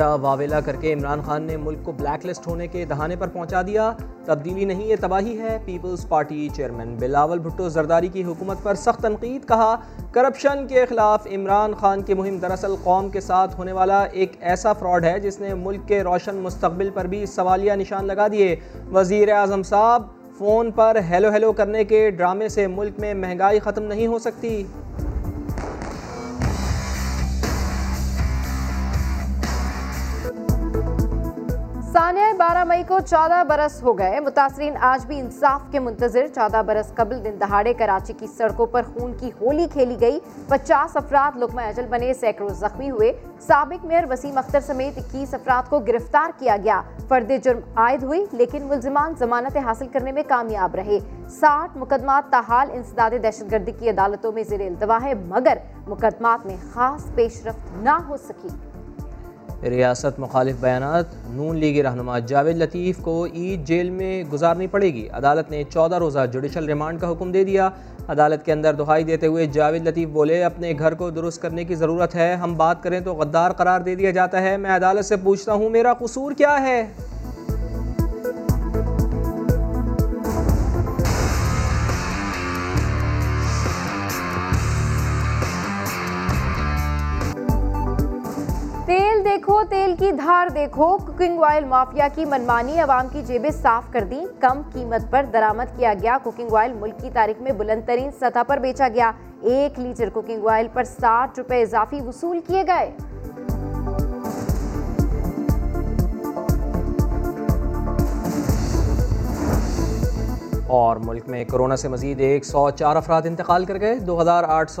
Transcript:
گھنٹہ واویلا کر کے عمران خان نے ملک کو بلیک لسٹ ہونے کے دہانے پر پہنچا دیا۔ تبدیلی نہیں، یہ تباہی ہے۔ Peoples Party chairman Bilawal Bhutto Zardari کی حکومت پر سخت تنقید، کہا، کرپشن کے خلاف عمران خان کی مہم دراصل قوم کے ساتھ ہونے والا ایک ایسا فراڈ ہے جس نے ملک کے روشن مستقبل پر بھی سوالیہ نشان لگا دیے۔ وزیر اعظم صاحب، فون پر ہیلو ہیلو کرنے کے ڈرامے سے ملک میں مہنگائی ختم نہیں ہو سکتی۔ بارہ مئی کو چودہ برس ہو گئے۔ متاثرین آج بھی انصاف کے منتظر۔ چودہ برس قبل دن دہاڑے کراچی کی سڑکوں پر خون کی ہولی کھیلی گئی۔ پچاس افراد لقمہ اجل بنے، سینکڑوں زخمی ہوئے۔ سابق میئر وسیم اختر سمیت اکیس افراد کو گرفتار کیا گیا۔ فرد جرم عائد ہوئی، لیکن ملزمان ضمانت حاصل کرنے میں کامیاب رہے۔ ساٹھ مقدمات تاحال انسداد دہشت گردی کی عدالتوں میں زیر التوا ہے، مگر مقدمات میں خاص پیش رفت نہ ہو سکی۔ ریاست مخالف بیانات، نون لیگی رہنما جاوید لطیف کو عید جیل میں گزارنی پڑے گی۔ عدالت نے چودہ روزہ جوڈیشل ریمانڈ کا حکم دے دیا۔ عدالت کے اندر دہائی دیتے ہوئے جاوید لطیف بولے، اپنے گھر کو درست کرنے کی ضرورت ہے، ہم بات کریں تو غدار قرار دے دیا جاتا ہے۔ میں عدالت سے پوچھتا ہوں، میرا قصور کیا ہے؟ تیل دیکھو، تیل کی دھار دیکھو۔ کوکنگ آئل مافیا کی منمانی عوام کی جیبیں صاف کر دیں۔ کم قیمت پر درامت کیا گیا۔ کوکنگ آئل ملک کی تاریخ میں بلند ترین سطح پر بیچا گیا۔ ایک لیٹر کوکنگ آئل پر ساٹھ روپے اضافی وصول کیے گئے۔ اور ملک میں کرونا سے مزید ایک سو چار افراد انتقال کر گئے۔ دو ہزار آٹھ سو